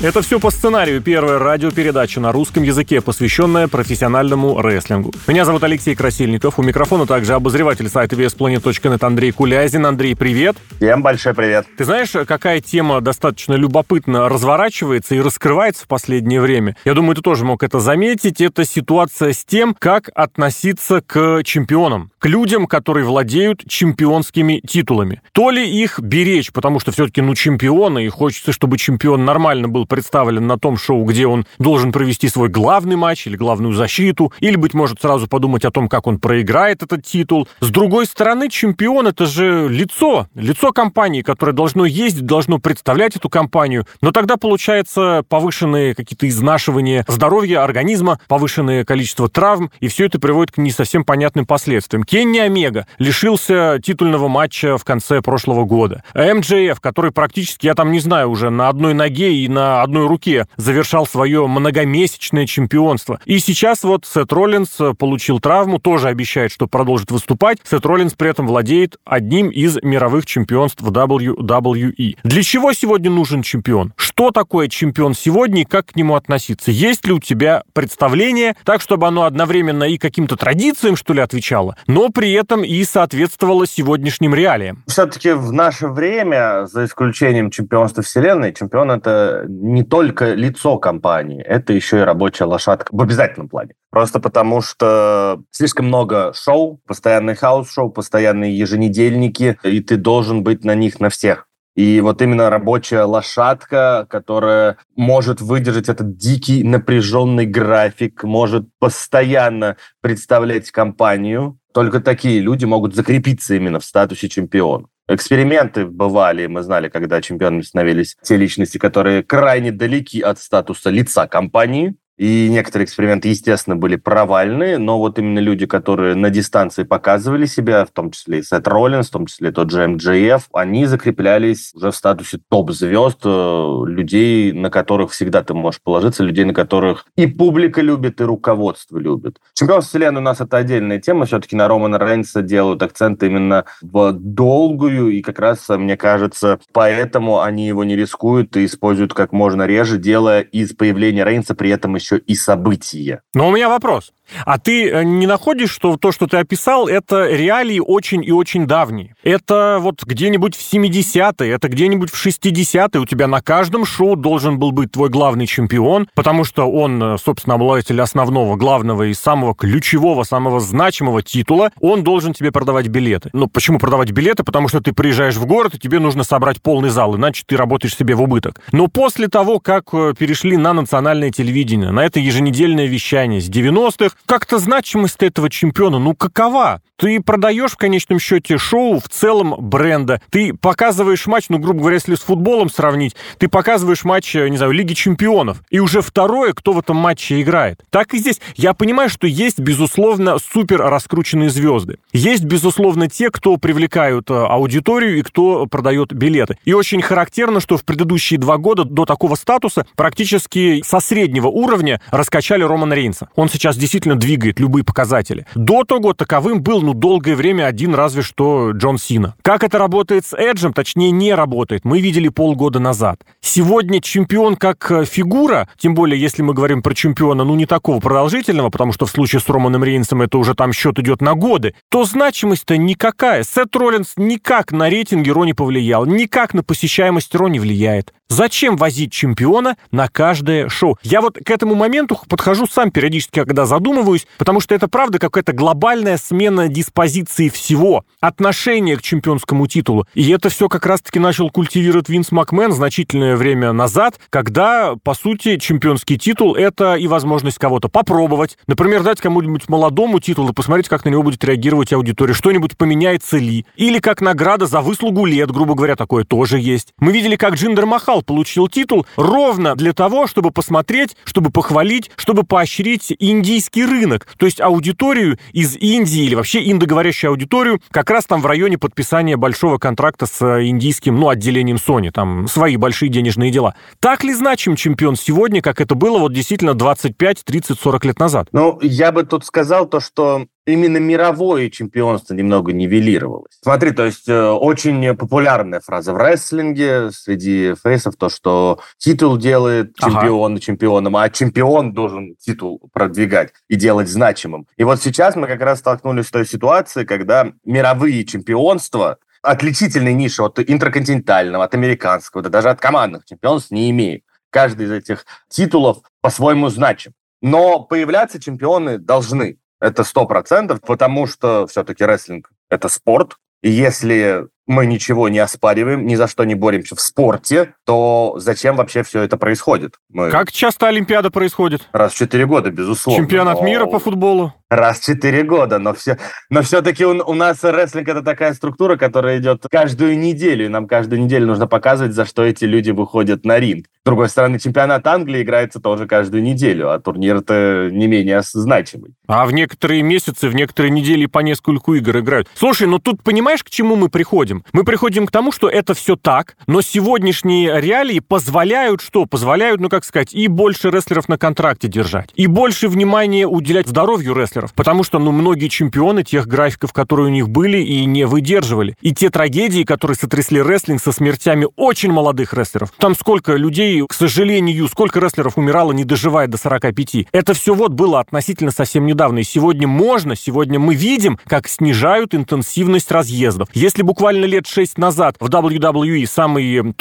Это все по сценарию. Первая радиопередача на русском языке, посвященная профессиональному рестлингу. Меня зовут Алексей Красильников. У микрофона также обозреватель сайта VSPlanet.net Андрей Кулязин. Андрей, привет. Всем большой привет. Ты знаешь, какая тема достаточно любопытно разворачивается и раскрывается в последнее время? Я думаю, ты тоже мог это заметить. Это ситуация с тем, как относиться к чемпионам, к людям, которые владеют чемпионскими титулами. То ли их беречь, потому что все-таки, ну, чемпионы, и хочется, чтобы чемпион нормально был представлен на том шоу, где он должен провести свой главный матч или главную защиту, или, быть может, сразу подумать о том, как он проиграет этот титул. С другой стороны, чемпион — это же лицо, лицо компании, которое должно ездить, должно представлять эту компанию. Но тогда получается повышенные какие-то изнашивания здоровья организма, повышенное количество травм, и все это приводит к не совсем понятным последствиям. Кенни Омега лишился титульного матча в конце прошлого года. МJF, который практически, я там не знаю, уже на одной ноге и на одной руке завершал свое многомесячное чемпионство. И сейчас вот Сет Роллинс э, получил травму, тоже обещает, что продолжит выступать. Сет Роллинс при этом владеет одним из мировых чемпионств WWE. Для чего сегодня нужен чемпион? Что такое чемпион сегодня и как к нему относиться? Есть ли у тебя представление, так, чтобы оно одновременно и каким-то традициям, что ли, отвечало, но при этом и соответствовало сегодняшним реалиям? Все-таки в наше время, за исключением чемпионства Вселенной, чемпион — это не только лицо компании, это еще и рабочая лошадка в обязательном плане. Просто потому, что слишком много шоу, постоянные house-шоу, постоянные еженедельники, и ты должен быть на них на всех. И вот именно рабочая лошадка, которая может выдержать этот дикий напряженный график, может постоянно представлять компанию, только такие люди могут закрепиться именно в статусе чемпиона. Эксперименты бывали, мы знали, когда чемпионами становились те личности, которые крайне далеки от статуса лица компании, и некоторые эксперименты, естественно, были провальны, но вот именно люди, которые на дистанции показывали себя, в том числе и Сет Роллинс, в том числе тот же МДФ, они закреплялись уже в статусе топ-звезд, э, людей, на которых всегда ты можешь положиться, людей, на которых и публика любит, и руководство любит. Чемпионство Вселенной у нас это отдельная тема, все-таки на Романа Рейнса делают акцент именно в долгую, и как раз, мне кажется, поэтому они его не рискуют и используют как можно реже, делая из появления Рейнса при этом еще еще и события. Но у меня вопрос. А ты э, не находишь, что то, что ты описал, это реалии очень и очень давние? Это вот где-нибудь в 70-е, это где-нибудь в 60-е. У тебя на каждом шоу должен был быть твой главный чемпион, потому что он, э, собственно, обладатель основного, главного и самого ключевого, самого значимого титула. Он должен тебе продавать билеты. Ну, почему продавать билеты? Потому что ты приезжаешь в город, и тебе нужно собрать полный зал, иначе ты работаешь себе в убыток. Но после того, как э, перешли на национальное телевидение, на это еженедельное вещание с 90-х, как-то значимость этого чемпиона, ну какова? Ты продаешь в конечном счете шоу в целом бренда. Ты показываешь матч, ну, грубо говоря, если с футболом сравнить, ты показываешь матч, не знаю, Лиги Чемпионов. И уже второе, кто в этом матче играет. Так и здесь. Я понимаю, что есть, безусловно, супер раскрученные звезды. Есть, безусловно, те, кто привлекают э, аудиторию и кто продает билеты. И очень характерно, что в предыдущие два года до такого статуса практически со среднего уровня раскачали Романа Рейнса. Он сейчас действительно двигает любые показатели. До того таковым был, ну, долгое время один разве что Джон Сина. Как это работает с Эджем, точнее, не работает, мы видели полгода назад. Сегодня чемпион как э, фигура, тем более, если мы говорим про чемпиона, ну, не такого продолжительного, потому что в случае с Романом Рейнсом это уже там счет идет на годы, то значимость-то никакая. Сет Роллинс никак на рейтинге Ро не повлиял, никак на посещаемость Ро не влияет. Зачем возить чемпиона на каждое шоу? Я вот к этому моменту подхожу сам периодически, когда задумываюсь, потому что это правда какая-то глобальная смена диспозиции всего, отношения к чемпионскому титулу. И это все как раз-таки начал культивировать Винс Макмен значительное время назад, когда, по сути, чемпионский титул — это и возможность кого-то попробовать. Например, дать кому-нибудь молодому титул и посмотреть, как на него будет реагировать аудитория, что-нибудь поменяется ли. Или как награда за выслугу лет, грубо говоря, такое тоже есть. Мы видели, как Джиндер Махал получил титул ровно для того, чтобы посмотреть, чтобы похвалить, чтобы поощрить индийский рынок, то есть аудиторию из Индии или вообще индоговорящую аудиторию, как раз там в районе подписания большого контракта с э, индийским, ну, отделением Sony, там свои большие денежные дела. Так ли значим чемпион сегодня, как это было вот действительно 25, 30, 40 лет назад? Ну, я бы тут сказал то, что именно мировое чемпионство немного нивелировалось. Смотри, то есть э, очень популярная фраза в рестлинге среди фейсов, то, что титул делает чемпиона ага. чемпионом, а чемпион должен титул продвигать и делать значимым. И вот сейчас мы как раз столкнулись с той ситуацией, когда мировые чемпионства отличительной ниши от интерконтинентального, от американского, да даже от командных чемпионств не имеют. Каждый из этих титулов по-своему значим. Но появляться чемпионы должны. Это сто процентов, потому что все-таки рестлинг – это спорт. И если мы ничего не оспариваем, ни за что не боремся в спорте, то зачем вообще все это происходит? Мы... Как часто Олимпиада происходит? Раз в четыре года, безусловно. Чемпионат но... мира по футболу? Раз в четыре года, но, все... но все-таки у, у нас рестлинг это такая структура, которая идет каждую неделю, и нам каждую неделю нужно показывать, за что эти люди выходят на ринг. С другой стороны, чемпионат Англии играется тоже каждую неделю, а турнир это не менее значимый. А в некоторые месяцы, в некоторые недели по нескольку игр играют. Слушай, ну тут понимаешь, к чему мы приходим? Мы приходим к тому, что это все так, но сегодняшние реалии позволяют что? Позволяют, ну как сказать, и больше рестлеров на контракте держать, и больше внимания уделять здоровью рестлеров, потому что, ну, многие чемпионы тех графиков, которые у них были, и не выдерживали. И те трагедии, которые сотрясли рестлинг со смертями очень молодых рестлеров. Там сколько людей, к сожалению, сколько рестлеров умирало, не доживая до 45. Это все вот было относительно совсем недавно. И сегодня можно, сегодня мы видим, как снижают интенсивность разъездов. Если буквально лет 6 назад в WWE самый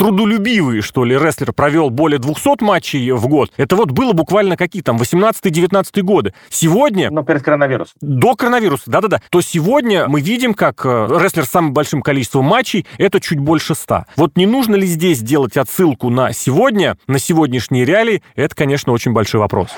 трудолюбивый, что ли, рестлер провел более 200 матчей в год, это вот было буквально какие там 18-19 годы. Сегодня... Но перед коронавирусом. До коронавируса, да-да-да. То сегодня мы видим, как э, рестлер с самым большим количеством матчей, это чуть больше 100. Вот не нужно ли здесь делать отсылку на сегодня, на сегодняшние реалии, это, конечно, очень большой вопрос.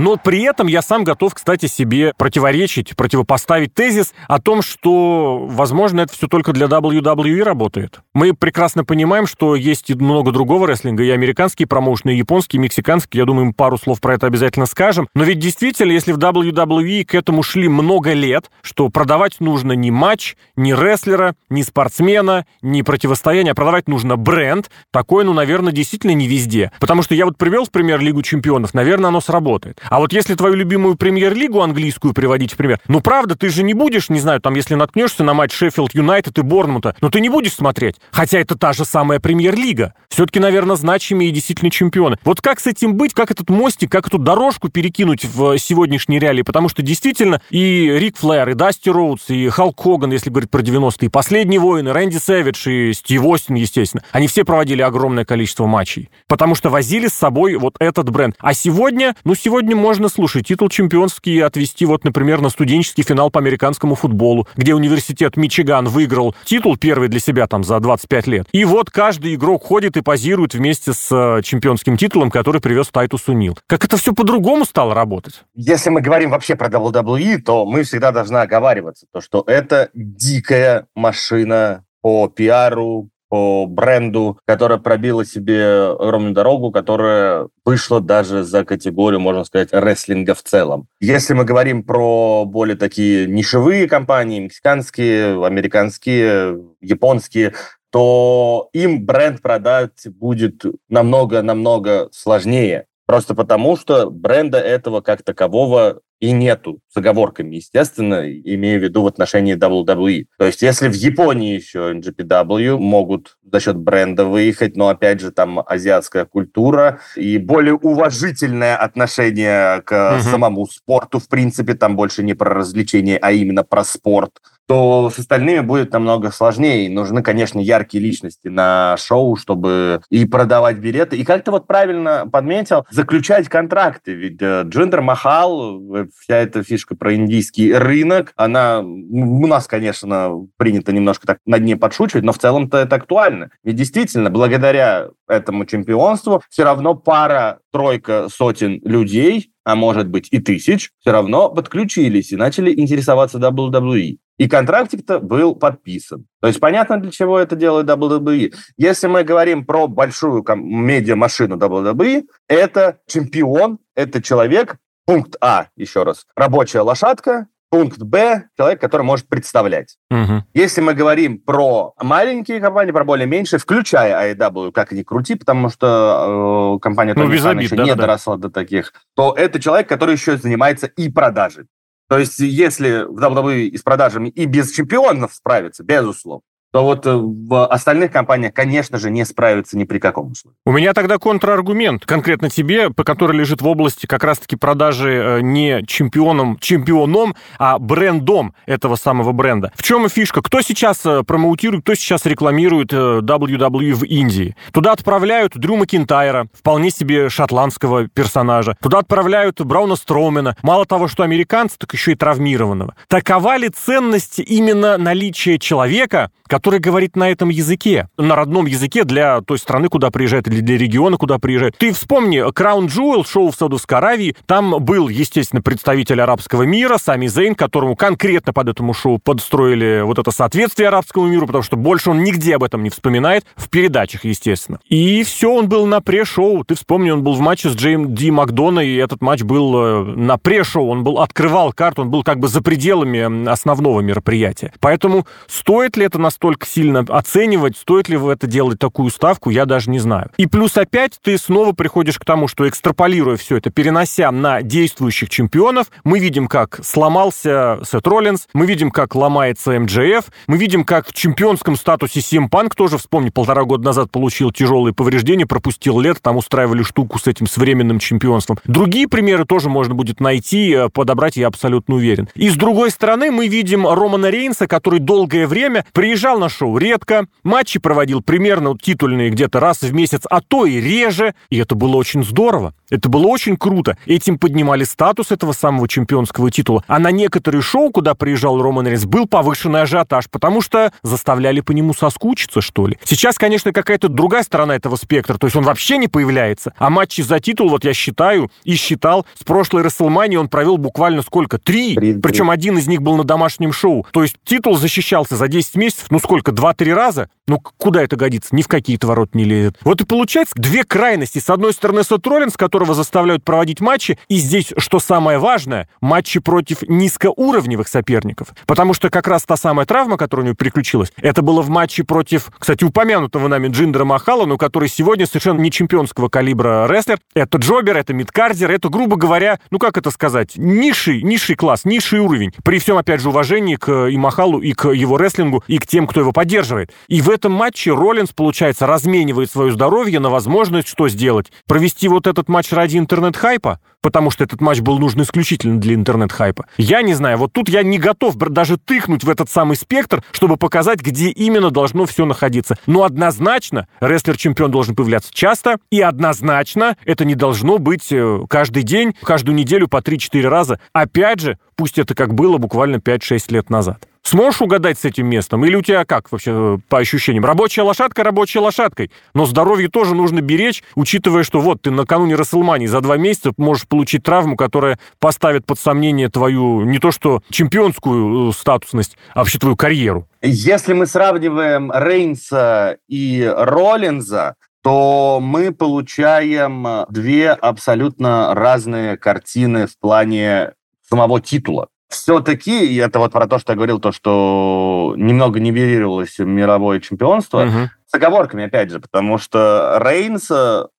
Но при этом я сам готов, кстати, себе противоречить, противопоставить тезис о том, что, возможно, это все только для WWE работает. Мы прекрасно понимаем, что есть много другого рестлинга, и американские промоушены, и японские, и мексиканские. Я думаю, пару слов про это обязательно скажем. Но ведь действительно, если в WWE к этому шли много лет, что продавать нужно не матч, не рестлера, не спортсмена, не противостояние, а продавать нужно бренд, такое, ну, наверное, действительно не везде. Потому что я вот привел в пример Лигу чемпионов, наверное, оно сработает. А вот если твою любимую премьер-лигу английскую приводить в пример, ну правда, ты же не будешь, не знаю, там, если наткнешься на матч Шеффилд Юнайтед и Борнмута, но ты не будешь смотреть. Хотя это та же самая премьер-лига. Все-таки, наверное, значимые и действительно чемпионы. Вот как с этим быть, как этот мостик, как эту дорожку перекинуть в сегодняшние реалии? Потому что действительно и Рик Флэр, и Дасти Роудс, и Халк Хоган, если говорить про 90-е, и Последние воины, Рэнди Сэвидж и Стив Остин, естественно, они все проводили огромное количество матчей. Потому что возили с собой вот этот бренд. А сегодня, ну сегодня можно, слушай, титул чемпионский отвести вот, например, на студенческий финал по американскому футболу, где университет Мичиган выиграл титул первый для себя там за 25 лет. И вот каждый игрок ходит и позирует вместе с э, чемпионским титулом, который привез Тайтус Унил. Как это все по-другому стало работать? Если мы говорим вообще про WWE, то мы всегда должны оговариваться, то, что это дикая машина по пиару, по бренду, которая пробила себе огромную дорогу, которая вышла даже за категорию, можно сказать, рестлинга в целом. Если мы говорим про более такие нишевые компании, мексиканские, американские, японские, то им бренд продать будет намного-намного сложнее. Просто потому, что бренда этого как такового и нету с оговорками, естественно, имея в виду в отношении WWE. То есть если в Японии еще NGPW могут за счет бренда выехать, но опять же там азиатская культура и более уважительное отношение к угу. самому спорту, в принципе, там больше не про развлечение, а именно про спорт, то с остальными будет намного сложнее. нужны, конечно, яркие личности на шоу, чтобы и продавать билеты. И как ты вот правильно подметил, заключать контракты. Ведь э, Джиндер Махал, э, вся эта фишка про индийский рынок, она у нас, конечно, принято немножко так над ней подшучивать, но в целом-то это актуально. Ведь действительно, благодаря этому чемпионству все равно пара, тройка, сотен людей а может быть и тысяч, все равно подключились и начали интересоваться WWE. И контрактик-то был подписан. То есть понятно, для чего это делает WWE. Если мы говорим про большую медиа-машину WWE, это чемпион, это человек, пункт А, еще раз, рабочая лошадка, пункт Б – человек, который может представлять. Угу. Если мы говорим про маленькие компании, про более меньшие, включая AEW, как ни крути, потому что э, компания ну, Тони еще да, не да. доросла до таких, то это человек, который еще занимается и продажей. То есть если в WWE и с продажами и без чемпионов справиться, безусловно, то вот э, в остальных компаниях, конечно же, не справится ни при каком условии. У меня тогда контраргумент конкретно тебе, по который лежит в области как раз-таки продажи э, не чемпионом, чемпионом, а брендом этого самого бренда. В чем фишка? Кто сейчас э, промоутирует, кто сейчас рекламирует WWE в Индии? Туда отправляют Дрю Макинтайра, вполне себе шотландского персонажа. Туда отправляют Брауна Строумена. Мало того, что американцы, так еще и травмированного. Такова ли ценность именно наличия человека, который говорит на этом языке, на родном языке для той страны, куда приезжает, или для региона, куда приезжает. Ты вспомни, Crown Jewel, шоу в Саудовской Аравии, там был, естественно, представитель арабского мира, Сами Зейн, которому конкретно под этому шоу подстроили вот это соответствие арабскому миру, потому что больше он нигде об этом не вспоминает, в передачах, естественно. И все, он был на пре-шоу. Ты вспомни, он был в матче с Джейм Ди Макдона, и этот матч был э, на пре-шоу, он был, открывал карту, он был как бы за пределами основного мероприятия. Поэтому стоит ли это настолько настолько сильно оценивать, стоит ли в это делать такую ставку, я даже не знаю. И плюс опять ты снова приходишь к тому, что экстраполируя все это, перенося на действующих чемпионов, мы видим, как сломался Сет Роллинс, мы видим, как ломается МДФ, мы видим, как в чемпионском статусе Сим Панк тоже, вспомни, полтора года назад получил тяжелые повреждения, пропустил лет, там устраивали штуку с этим, с временным чемпионством. Другие примеры тоже можно будет найти, э, подобрать, я абсолютно уверен. И с другой стороны, мы видим Романа Рейнса, который долгое время приезжал на шоу редко, матчи проводил примерно титульные где-то раз в месяц, а то и реже, и это было очень здорово. Это было очень круто. Этим поднимали статус этого самого чемпионского титула. А на некоторые шоу, куда приезжал Роман Рейнс, был повышенный ажиотаж, потому что заставляли по нему соскучиться, что ли. Сейчас, конечно, какая-то другая сторона этого спектра, то есть он вообще не появляется. А матчи за титул, вот я считаю и считал, с прошлой Расселмании он провел буквально сколько? Три. Три Причем один из них был на домашнем шоу. То есть титул защищался за 10 месяцев, ну сколько, два-три раза? Ну куда это годится? Ни в какие-то ворот не лезет. Вот и получается две крайности. С одной стороны, Сет Роллинс, которого заставляют проводить матчи. И здесь, что самое важное, матчи против низкоуровневых соперников. Потому что как раз та самая травма, которая у него приключилась, это было в матче против, кстати, упомянутого нами Джиндера Махала, но который сегодня совершенно не чемпионского калибра рестлер. Это jobber, это midcarder, это, грубо говоря, ну как это сказать, низший, низший класс, низший уровень. При всем, опять же, уважении к и Махалу, и к его рестлингу, и к тем, кто его поддерживает. И в этом матче Роллинс, получается, разменивает свое здоровье на возможность что сделать? Провести вот этот матч матч ради интернет-хайпа, потому что этот матч был нужен исключительно для интернет-хайпа. Я не знаю, вот тут я не готов даже тыкнуть в этот самый спектр, чтобы показать, где именно должно все находиться. Но однозначно рестлер-чемпион должен появляться часто, и однозначно это не должно быть э, каждый день, каждую неделю по 3-4 раза. Опять же, пусть это как было буквально 5-6 лет назад. Сможешь угадать с этим местом? Или у тебя как вообще э, по ощущениям? Рабочая лошадка рабочей лошадкой. Но здоровье тоже нужно беречь, учитывая, что вот ты накануне Расселмании за два месяца можешь получить травму, которая поставит под сомнение твою не то что чемпионскую э, статусность, а вообще твою карьеру. Если мы сравниваем Рейнса и Роллинза, то мы получаем э, две абсолютно разные картины в плане самого титула все-таки, и это вот про то, что я говорил, то, что немного нивелировалось мировое чемпионство, угу. с оговорками, опять же, потому что Рейнс,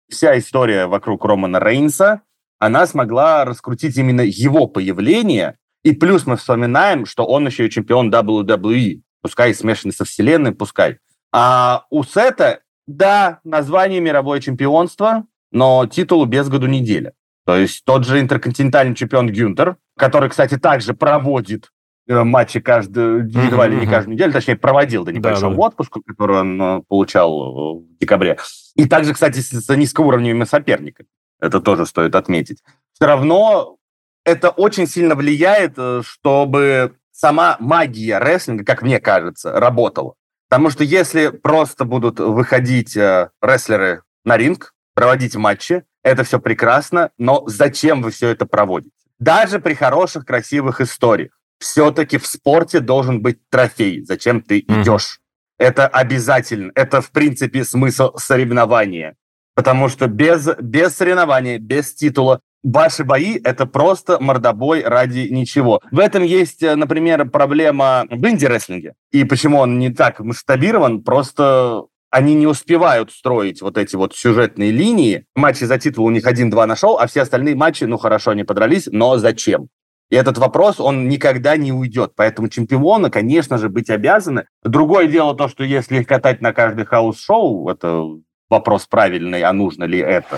вся история вокруг Романа Рейнса, она смогла раскрутить именно его появление, и плюс мы вспоминаем, что он еще и чемпион WWE, пускай смешанный со вселенной, пускай. А у Сета, да, название мировое чемпионство, но титулу без году неделя. То есть тот же интерконтинентальный чемпион Гюнтер, который, кстати, также проводит э, матчи каждую, едва ли не каждую неделю, точнее, проводил до небольшого да, да. отпуска, который он э, получал э, в декабре. И также, кстати, с низкоуровневыми соперниками. Это тоже стоит отметить. Все равно это очень сильно влияет, чтобы сама магия рестлинга, как мне кажется, работала. Потому что если просто будут выходить рестлеры на ринг, проводить матчи, это все прекрасно, но зачем вы все это проводите? Даже при хороших, красивых историях. все-таки в спорте должен быть трофей. Зачем ты mm. идешь? Это обязательно. Это, в принципе, смысл соревнования. Потому что без, без соревнования, без титула, ваши бои – это просто мордобой ради ничего. В этом есть, например, проблема в инди-рестлинге. И почему он не так масштабирован, просто они не успевают строить вот эти вот сюжетные линии. Матчи за титул у них один-два на шоу, а все остальные матчи, ну хорошо, они подрались, но зачем? И этот вопрос, он никогда не уйдет. Поэтому чемпионы, конечно же, быть обязаны. Другое дело то, что если катать на каждый house-шоу, это вопрос правильный, а нужно ли это.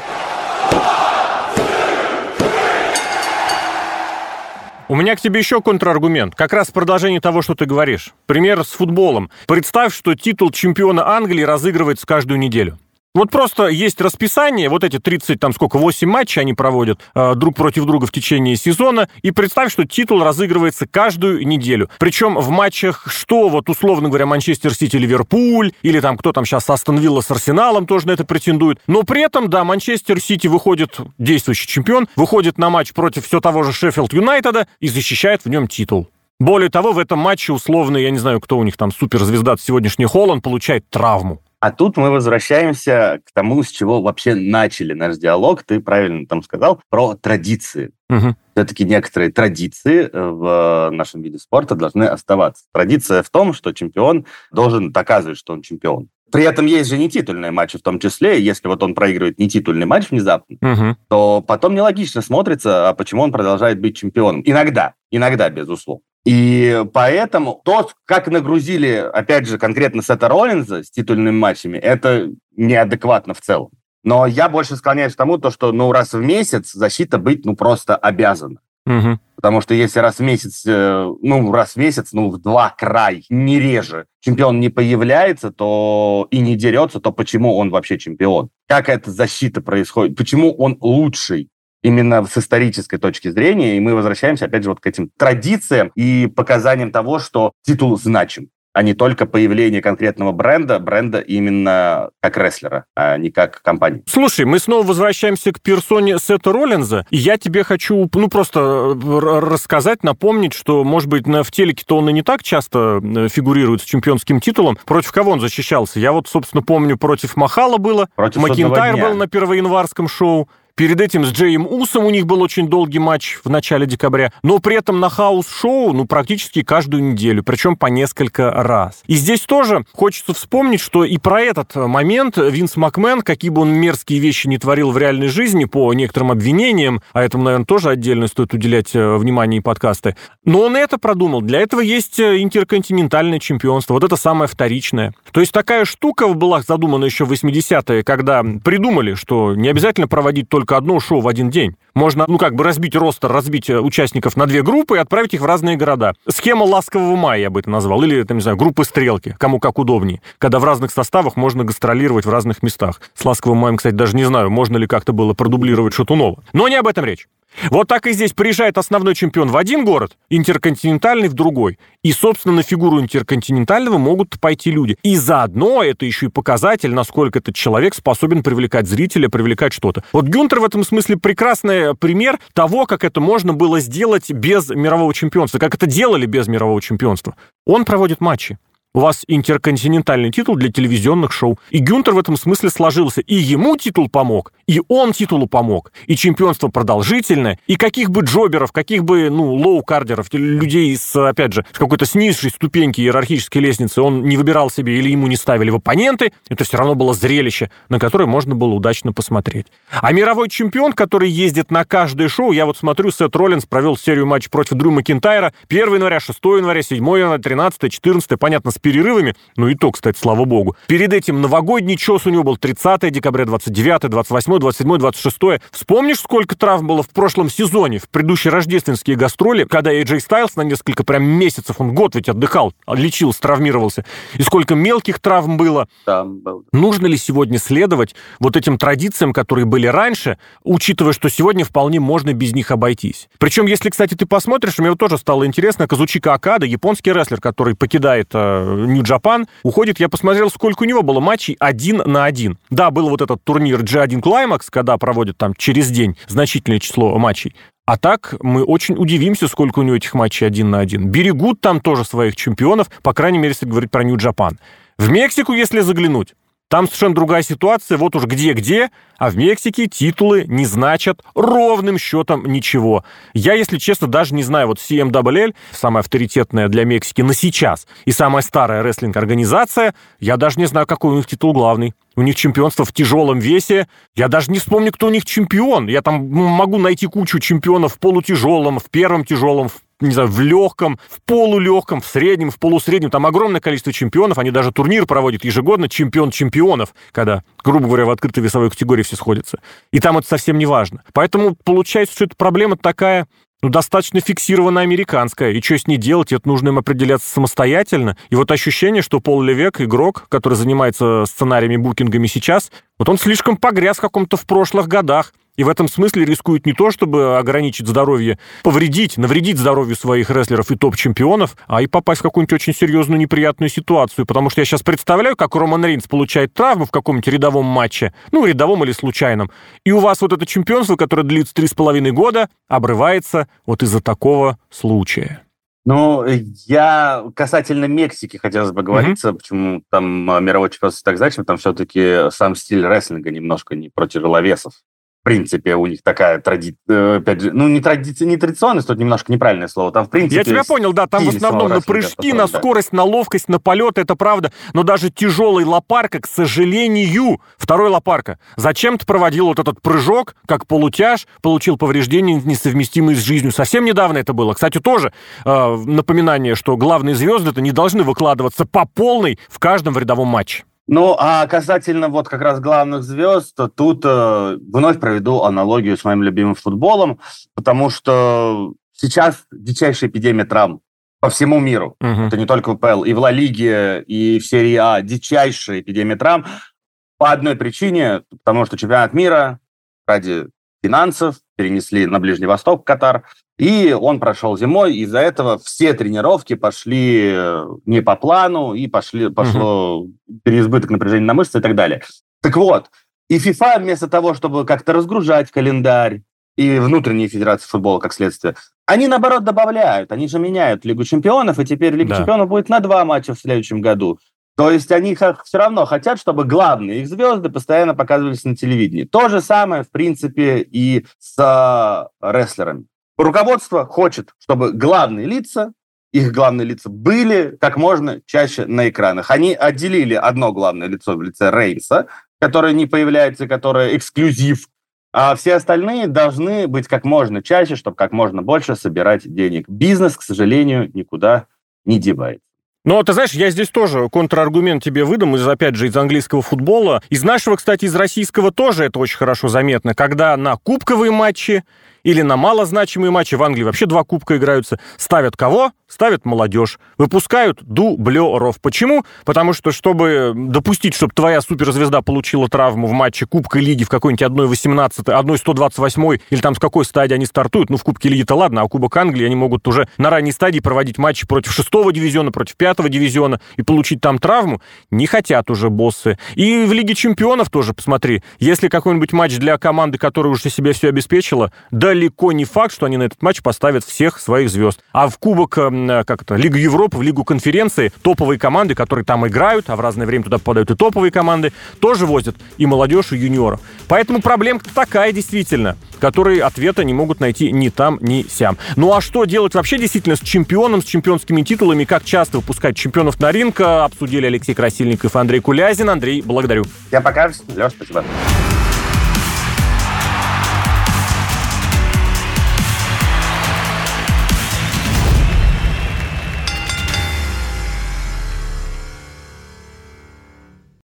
У меня к тебе еще контраргумент. Как раз в продолжении того, что ты говоришь. Пример с футболом. Представь, что титул чемпиона Англии разыгрывается каждую неделю. Вот просто есть расписание, вот эти 30, там сколько, 8 матчей они проводят э, друг против друга в течение сезона, и представь, что титул разыгрывается каждую неделю. Причем в матчах, что вот условно говоря, Манчестер Сити, Ливерпуль, или там кто там сейчас Астон Вилла с Арсеналом тоже на это претендует. Но при этом, да, Манчестер Сити выходит, действующий чемпион, выходит на матч против все того же Шеффилд Юнайтеда и защищает в нем титул. Более того, в этом матче условно, я не знаю, кто у них там суперзвезда сегодняшний Холланд, получает травму. А тут мы возвращаемся к тому, с чего вообще начали наш диалог. Ты правильно там сказал про традиции. Угу. Все-таки некоторые традиции э, в нашем виде спорта должны оставаться. Традиция в том, что чемпион должен доказывать, что он чемпион. При этом есть же не титульные матчи в том числе. Если вот он проигрывает не титульный матч внезапно, угу. то потом нелогично смотрится, а почему он продолжает быть чемпионом. Иногда, иногда, безусловно. И поэтому то, как нагрузили, опять же, конкретно Сета Роллинза с титульными матчами, это неадекватно в целом. Но я больше склоняюсь к тому, то, что ну, раз в месяц защита быть ну, просто обязана. Угу. Потому что если раз в месяц, э, ну, раз в месяц, ну, в два край, не реже, чемпион не появляется, то и не дерется, то почему он вообще чемпион? Как эта защита происходит? Почему он лучший? Именно с исторической точки зрения, и мы возвращаемся, опять же, вот к этим традициям и показаниям того, что титул значим а не только появление конкретного бренда, бренда именно как рестлера, а не как компании. Слушай, мы снова возвращаемся к персоне Сета Роллинза, и я тебе хочу, ну, просто рассказать, напомнить, что, может быть, на, в телеке-то он и не так часто э, фигурирует с чемпионским титулом. Против кого он защищался? Я вот, собственно, помню, против Махала было, против Макинтайр был на первоянварском шоу, Перед этим с Джеем Усом у них был очень долгий матч в начале декабря. Но при этом на house-шоу, ну, практически каждую неделю, причем по несколько раз. И здесь тоже хочется вспомнить, что и про этот момент Винс Макмен, какие бы он мерзкие вещи не творил в реальной жизни по некоторым обвинениям, а этому, наверное, тоже отдельно стоит уделять э, внимание и подкасты, но он это продумал. Для этого есть э, интерконтинентальное чемпионство, вот это самое вторичное. То есть такая штука была задумана еще в 80-е, когда придумали, что не обязательно проводить только только одно шоу в один день. Можно, ну, как бы разбить ростер, разбить э, участников на две группы и отправить их в разные города. Схема ласкового мая, я бы это назвал. Или, там, не знаю, группы стрелки, кому как удобнее. Когда в разных составах можно гастролировать в разных местах. С ласковым маем, кстати, даже не знаю, можно ли как-то было продублировать Шатунова. Но не об этом речь. Вот так и здесь приезжает основной чемпион в один город, интерконтинентальный в другой. И, собственно, на фигуру интерконтинентального могут пойти люди. И заодно это еще и показатель, насколько этот человек способен привлекать зрителя, привлекать что-то. Вот Гюнтер в этом смысле прекрасный пример того, как это можно было сделать без мирового чемпионства, как это делали без мирового чемпионства. Он проводит матчи. У вас интерконтинентальный титул для телевизионных шоу. И Гюнтер в этом смысле сложился. И ему титул помог, и он титулу помог. И чемпионство продолжительное. И каких бы jobber ов, каких бы, ну, low-carder ов, людей с, опять же, с какой-то с низшей ступеньки иерархической лестницы он не выбирал себе или ему не ставили в оппоненты, это все равно было зрелище, на которое можно было удачно посмотреть. А мировой чемпион, который ездит на каждое шоу, я вот смотрю, Сет Роллинс провел серию матчей против Дрю Макинтайра 1 января, 6 января, 7 января, 13, 14, понятно, с перерывами. Ну и то, кстати, слава богу. Перед этим новогодний чес у него был 30 декабря, 29, 28, 27, 26. Вспомнишь, сколько травм было в прошлом сезоне, в предыдущие рождественские гастроли, когда AJ Styles на несколько прям месяцев, он год ведь отдыхал, лечился, травмировался. И сколько мелких травм было. Да, был. Нужно ли сегодня следовать вот этим традициям, которые были раньше, учитывая, что сегодня вполне можно без них обойтись? Причем, если, кстати, ты посмотришь, мне вот тоже стало интересно, Казучика Акада, японский рестлер, который покидает э, Нью-Джапан, уходит, я посмотрел, сколько у него было матчей один на один. Да, был вот этот турнир G1 Climax, когда проводят там через день значительное число матчей. А так мы очень удивимся, сколько у него этих матчей один на один. Берегут там тоже своих чемпионов, по крайней мере, если говорить про Нью-Джапан. В Мексику, если заглянуть, там совершенно другая ситуация, вот уж где-где, а в Мексике титулы не значат ровным счетом ничего. Я, если честно, даже не знаю, вот CMWL, самая авторитетная для Мексики на сейчас, и самая старая рестлинг-организация, я даже не знаю, какой у них титул главный. У них чемпионство в тяжелом весе. Я даже не вспомню, кто у них чемпион. Я там могу найти кучу чемпионов в полутяжелом, в первом тяжелом, в не знаю, в легком, в полулегком, в среднем, в полусреднем. Там огромное количество чемпионов. Они даже турнир проводят ежегодно, чемпион чемпионов, когда, грубо говоря, в открытой весовой категории все сходятся. И там это совсем не важно. Поэтому получается, что эта проблема такая ну, достаточно фиксированно американская. И что с ней делать, это нужно им определяться самостоятельно. И вот ощущение, что Пол Левек, игрок, который занимается сценариями, букингами сейчас, вот он слишком погряз в каком-то в прошлых годах. И в этом смысле рискует не то, чтобы ограничить здоровье, повредить, навредить здоровью своих рестлеров и топ-чемпионов, а и попасть в какую-нибудь очень серьезную неприятную ситуацию. Потому что я сейчас представляю, как Роман Рейнс получает травму в каком-нибудь рядовом матче, ну, рядовом или случайном, и у вас вот это чемпионство, которое длится три с половиной года, обрывается вот из-за такого случая. Ну, я касательно Мексики хотелось бы говориться, mm-hmm. почему там а, мировой чемпионство так значим, там все-таки сам стиль рестлинга немножко не про тяжеловесов в принципе, у них такая традиция, э, опять же, ну, не традиция, не традиционность, тут немножко неправильное слово, там, в принципе... Я тебя понял, да, там в основном на прыжки, на скорость, на ловкость, на полет, это правда, но даже тяжелый лопарка, к сожалению, второй лопарка, зачем ты проводил вот этот прыжок, как полутяж, получил повреждения, несовместимые с жизнью. Совсем недавно это было. Кстати, тоже э, напоминание, что главные звезды-то не должны выкладываться по полной в каждом в рядовом матче. Ну, а касательно вот как раз главных звезд, тут э, вновь проведу аналогию с моим любимым футболом, потому что сейчас дичайшая эпидемия травм по всему миру. Uh-huh. Это не только в ПЛ, и в Ла Лиге, и в серии А. Дичайшая эпидемия травм по одной причине, потому что чемпионат мира ради финансов перенесли на Ближний Восток, Катар, и он прошел зимой, из-за этого все тренировки пошли э, не по плану, и пошли, пошло угу. переизбыток напряжения на мышцы и так далее. Так вот, и FIFA вместо того, чтобы как-то разгружать календарь, и внутренние федерации футбола, как следствие, они, наоборот, добавляют. Они же меняют Лигу чемпионов, и теперь Лига да. чемпионов будет на два матча в следующем году. То есть они все равно хотят, чтобы главные их звезды постоянно показывались на телевидении. То же самое, в принципе, и с э, рестлерами. Руководство хочет, чтобы главные лица, их главные лица были как можно чаще на экранах. Они отделили одно главное лицо в лице Рейнса, которое не появляется, которое эксклюзив, а все остальные должны быть как можно чаще, чтобы как можно больше собирать денег. Бизнес, к сожалению, никуда не девается. Но ты знаешь, я здесь тоже контраргумент тебе выдам, из, опять же, из английского футбола. Из нашего, кстати, из российского тоже это очень хорошо заметно, когда на кубковые матчи или на малозначимые матчи, в Англии вообще два кубка играются, ставят кого? Ставят молодежь. Выпускают дублеров. Почему? Потому что, чтобы допустить, чтобы твоя суперзвезда получила травму в матче Кубка Лиги в какой-нибудь 1-18, 1-128 или там в какой стадии они стартуют, ну, в Кубке Лиги-то ладно, а Кубок Англии они могут уже на ранней стадии проводить матчи против шестого дивизиона, против пятого дивизиона и получить там травму, не хотят уже боссы. И в Лиге Чемпионов тоже, посмотри, если какой-нибудь матч для команды, которая уже себе все обеспечила, да далеко не факт, что они на этот матч поставят всех своих звезд. А в Кубок, э, как это, Лигу Европы, в Лигу конференции, топовые команды, которые там играют, а в разное время туда попадают и топовые команды, тоже возят и молодежь, и юниоров. Поэтому проблемка такая действительно, которые ответа не могут найти ни там, ни сям. Ну а что делать вообще действительно с чемпионом, с чемпионскими титулами, как часто выпускать чемпионов на ринг, обсудили Алексей Красильников и Андрей Кулязин. Андрей, благодарю. Я пока. Леш, спасибо.